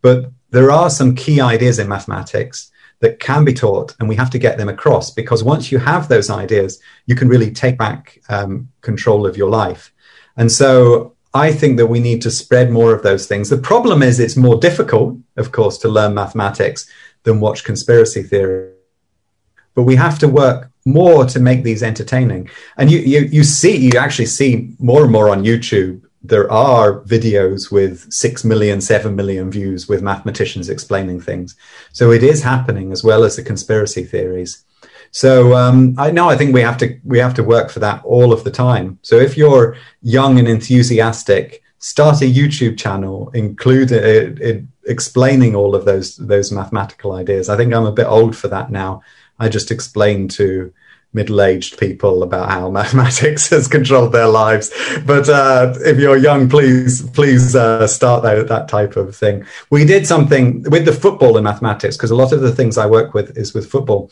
But there are some key ideas in mathematics that can be taught, and we have to get them across because once you have those ideas, you can really take back um, control of your life. And so I think that we need to spread more of those things. The problem is it's more difficult, of course, to learn mathematics than watch conspiracy theory but we have to work more to make these entertaining. And you, you, you see, you actually see more and more on YouTube. There are videos with six million, seven million views with mathematicians explaining things. So it is happening as well as the conspiracy theories. So um, I know I think we have to we have to work for that all of the time. So if you're young and enthusiastic, start a YouTube channel, include it, it, explaining all of those those mathematical ideas. I think I'm a bit old for that now. I just explained to middle-aged people about how mathematics has controlled their lives. But uh, if you're young, please please uh, start that, that type of thing. We did something with the football and mathematics because a lot of the things I work with is with football,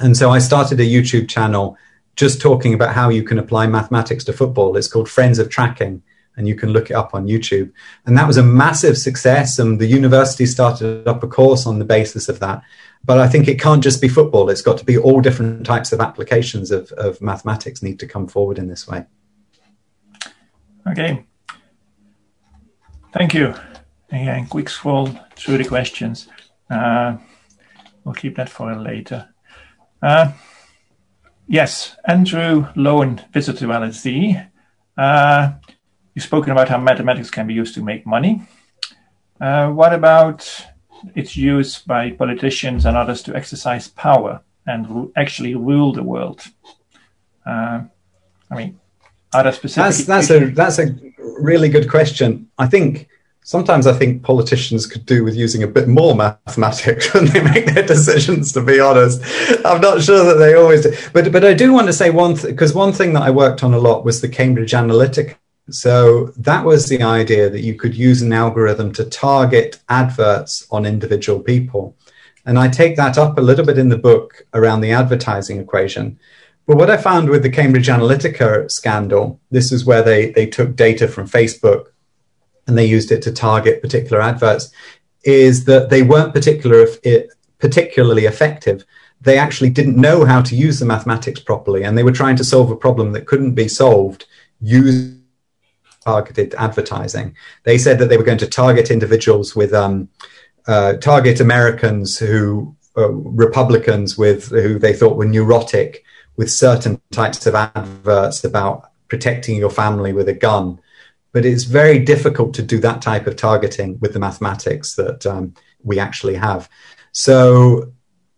and so I started a YouTube channel just talking about how you can apply mathematics to football. It's called Friends of Tracking. And you can look it up on YouTube. And that was a massive success. And the university started up a course on the basis of that but I think it can't just be football. It's got to be all different types of applications of, of mathematics need to come forward in this way. Okay. Thank you. Again, quick scroll through the questions. Uh, we'll keep that for later. Uh, yes, Andrew Lowen, visitor to LSE. Uh, you've spoken about how mathematics can be used to make money. Uh, what about its use by politicians and others to exercise power and actually rule the world. Uh, I mean, specific? That's that's a that's a really good question. I think sometimes I think politicians could do with using a bit more mathematics when they make their decisions. To be honest, I'm not sure that they always do. But but I do want to say one because one thing that I worked on a lot was the Cambridge Analytica so that was the idea that you could use an algorithm to target adverts on individual people. And I take that up a little bit in the book around the advertising equation. But what I found with the Cambridge Analytica scandal, this is where they, they took data from Facebook and they used it to target particular adverts, is that they weren't particular, particularly effective. They actually didn't know how to use the mathematics properly, and they were trying to solve a problem that couldn't be solved using targeted advertising. They said that they were going to target individuals with um, uh, target Americans who uh, Republicans with who they thought were neurotic with certain types of adverts about protecting your family with a gun. But it's very difficult to do that type of targeting with the mathematics that um, we actually have. So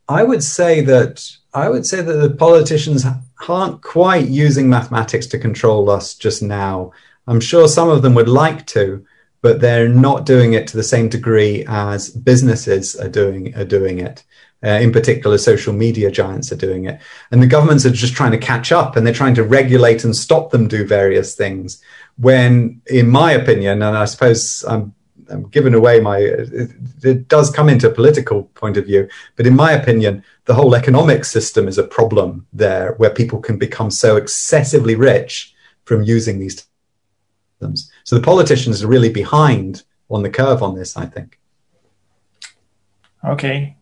I would say that I would say that the politicians aren't quite using mathematics to control us just now. I'm sure some of them would like to, but they're not doing it to the same degree as businesses are doing are doing it. Uh, in particular, social media giants are doing it. And the governments are just trying to catch up and they're trying to regulate and stop them do various things. When, in my opinion, and I suppose I'm, I'm giving away my, it, it does come into a political point of view, but in my opinion, the whole economic system is a problem there where people can become so excessively rich from using these So the politicians are really behind on the curve on this, I think. Okay.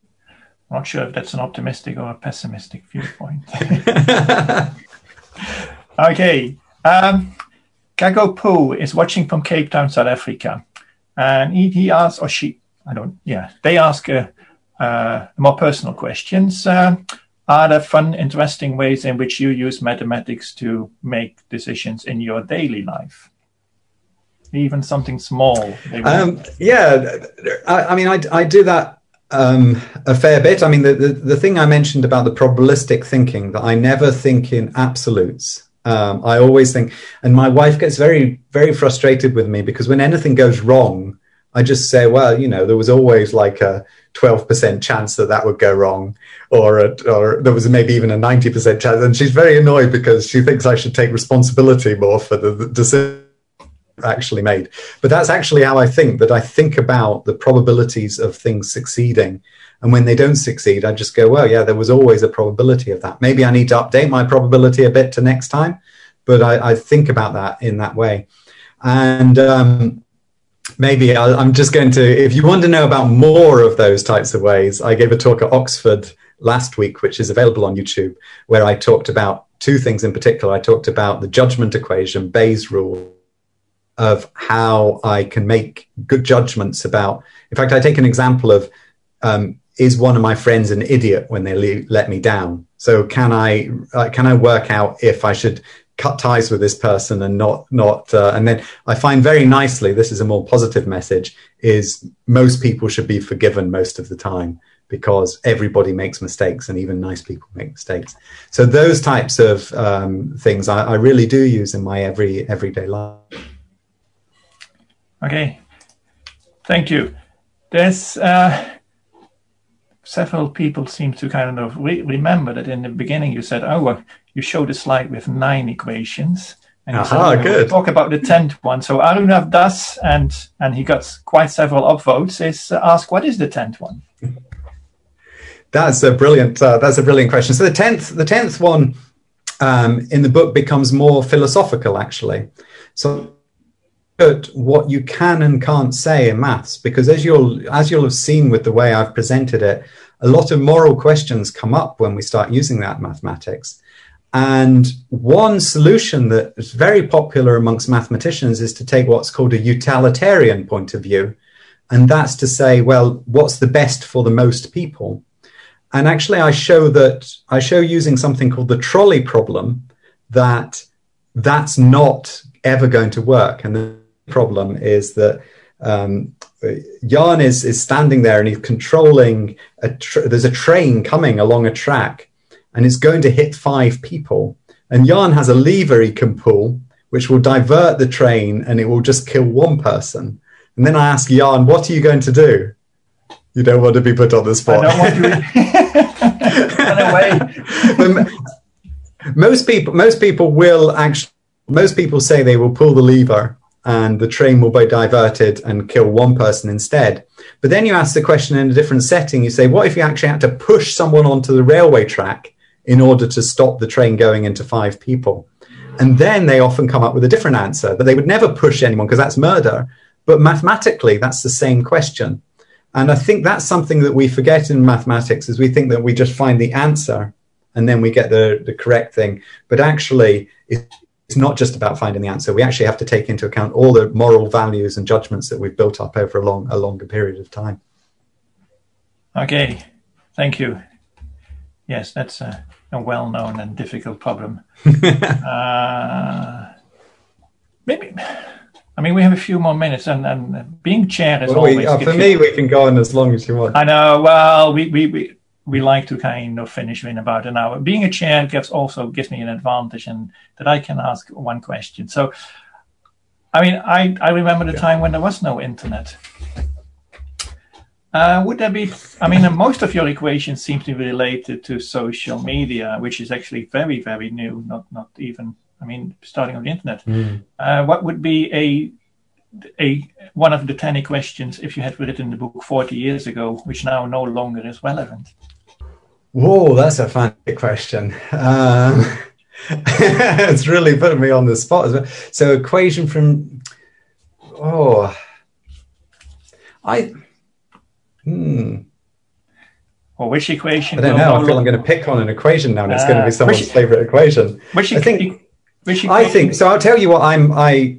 Not sure if that's an optimistic or a pessimistic viewpoint. okay. Um, Gago Poo is watching from Cape Town, South Africa. And he, he asks, or she, I don't, yeah, they ask uh, uh, more personal questions. Uh, are there fun, interesting ways in which you use mathematics to make decisions in your daily life? Even something small. Um, yeah, I, I mean, I, I do that um, a fair bit. I mean, the, the, the, thing I mentioned about the probabilistic thinking, that I never think in absolutes. Um, I always think, and my wife gets very, very frustrated with me because when anything goes wrong, I just say, well, you know, there was always like a 12% chance that that would go wrong, or, a, or there was maybe even a 90% chance. And she's very annoyed because she thinks I should take responsibility more for the, the decision actually made. But that's actually how I think that I think about the probabilities of things succeeding. And when they don't succeed, I just go, well, yeah, there was always a probability of that. Maybe I need to update my probability a bit to next time, but I, I think about that in that way. And um, maybe i am just going to, if you want to know about more of those types of ways, I gave a talk at Oxford last week, which is available on YouTube, where I talked about two things in particular. I talked about the judgment equation, Bayes' rule, of how I can make good judgments about. In fact, I take an example of um, is one of my friends an idiot when they le- let me down? So can I uh, can I work out if I should cut ties with this person and not not uh, and then I find very nicely this is a more positive message is most people should be forgiven most of the time because everybody makes mistakes and even nice people make mistakes. So those types of um, things I, I really do use in my every everyday life. Okay, thank you. There's uh, several people seem to kind of re- remember that in the beginning you said, "Oh, well, you showed a slide with nine equations." And Aha, said, oh, good. Talk about the tenth one. So Arunav Das, and and he got quite several upvotes. Is uh, ask what is the tenth one? That's a brilliant. Uh, that's a brilliant question. So the tenth, the tenth one um, in the book becomes more philosophical, actually. So at what you can and can't say in maths because as you'll as you'll have seen with the way I've presented it, a lot of moral questions come up when we start using that mathematics. And one solution that is very popular amongst mathematicians is to take what's called a utilitarian point of view. And that's to say, well, what's the best for the most people? And actually, I show that I show using something called the trolley problem that that's not ever going to work. And problem is that um, Jan is is standing there and he's controlling a tra- there's a train coming along a track and it's going to hit five people. And Jan has a lever he can pull which will divert the train and it will just kill one person. And then I ask Jan what are you going to do? You don't want to be put on the spot. I don't want to most people most people will actually most people say they will pull the lever and the train will be diverted and kill one person instead. But then you ask the question in a different setting. You say, what if you actually had to push someone onto the railway track in order to stop the train going into five people? And then they often come up with a different answer that they would never push anyone because that's murder. But mathematically, that's the same question. And I think that's something that we forget in mathematics is we think that we just find the answer and then we get the, the correct thing. But actually, it's not just about finding the answer. We actually have to take into account all the moral values and judgments that we've built up over a long, a longer period of time. Okay, thank you. Yes, that's a, a well-known and difficult problem. uh, maybe. I mean, we have a few more minutes, and, and being chair is well, always. We, uh, for me, we can go on as long as you want. I know. Well, we, we, we we like to kind of finish in about an hour. Being a chair gives also gives me an advantage and that I can ask one question. So, I mean, I, I remember the time when there was no internet. Uh, would there be? I mean, most of your equations seem to be related to social media, which is actually very, very new. Not, not even. I mean, starting on the internet. Mm. Uh, what would be a a one of the ten questions if you had written the book forty years ago, which now no longer is relevant? Whoa, that's a fancy question. Um, it's really putting me on the spot. As well. So, equation from oh, I Hmm. Well, which equation? I don't know. I feel I'm going to pick on an equation now, and it's uh, going to be someone's which, favorite equation. Which I think. Which I think so. I'll tell you what. I'm. I,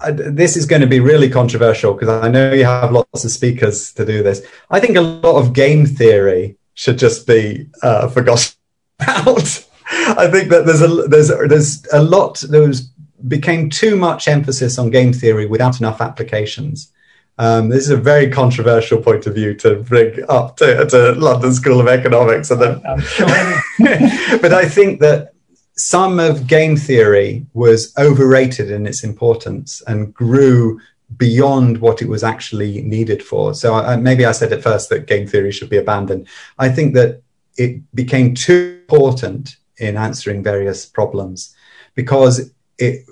I this is going to be really controversial because I know you have lots of speakers to do this. I think a lot of game theory should just be uh, forgotten about. I think that there's a there's there's a lot there was became too much emphasis on game theory without enough applications. Um, this is a very controversial point of view to bring up to, to London School of Economics. And then, but I think that some of game theory was overrated in its importance and grew beyond what it was actually needed for. So I, maybe I said at first that game theory should be abandoned. I think that it became too important in answering various problems because it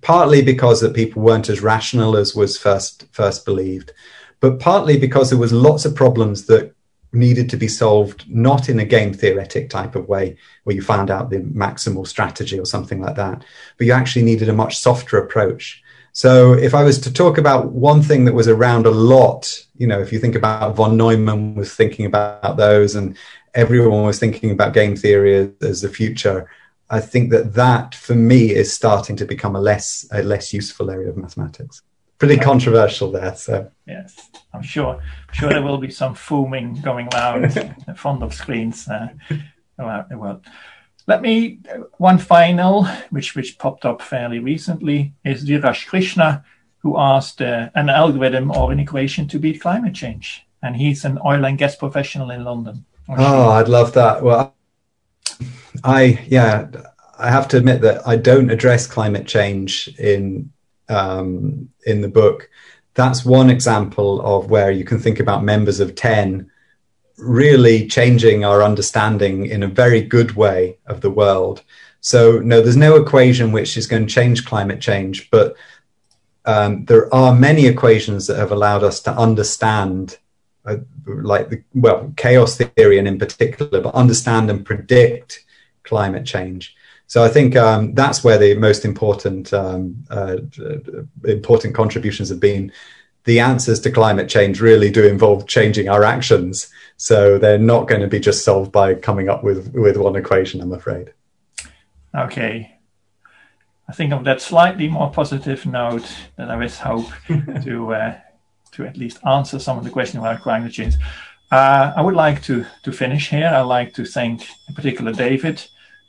partly because that people weren't as rational as was first first believed, but partly because there was lots of problems that needed to be solved not in a game theoretic type of way where you found out the maximal strategy or something like that, but you actually needed a much softer approach. So if I was to talk about one thing that was around a lot, you know, if you think about von Neumann was thinking about those and everyone was thinking about game theory as, the future, I think that that for me is starting to become a less a less useful area of mathematics. Pretty controversial there. So yes, I'm sure. I'm sure there will be some foaming going around in front of screens uh, around the world. Let me one final, which which popped up fairly recently, is Dheeraj Krishna, who asked uh, an algorithm or an equation to beat climate change, and he's an oil and gas professional in London. Oh, I'd love that. Well, I yeah, I have to admit that I don't address climate change in um, in the book. That's one example of where you can think about members of ten really changing our understanding in a very good way of the world. So no, there's no equation which is going to change climate change, but um, there are many equations that have allowed us to understand uh, like the well chaos theory and in particular but understand and predict climate change. So I think um, that's where the most important um, uh, important contributions have been. The answers to climate change really do involve changing our actions. So they're not going to be just solved by coming up with with one equation. I'm afraid. Okay. I think of that slightly more positive note that I always hope to uh, to at least answer some of the questions about climate change. Uh, I would like to to finish here. I'd like to thank in particular David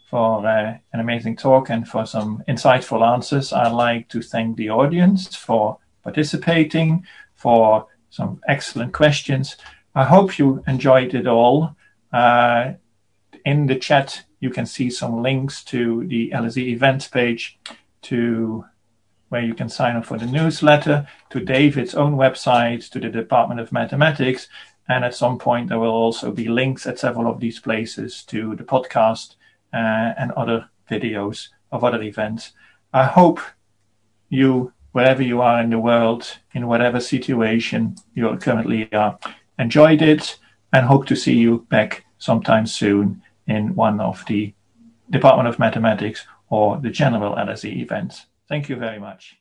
for uh, an amazing talk and for some insightful answers. I'd like to thank the audience for participating, for some excellent questions. I hope you enjoyed it all. Uh, in the chat, you can see some links to the LSE events page, to where you can sign up for the newsletter, to David's own website, to the Department of Mathematics, and at some point there will also be links at several of these places to the podcast uh, and other videos of other events. I hope you, wherever you are in the world, in whatever situation you currently are, enjoyed it and hope to see you back sometime soon in one of the Department of Mathematics or the general LSE events. Thank you very much.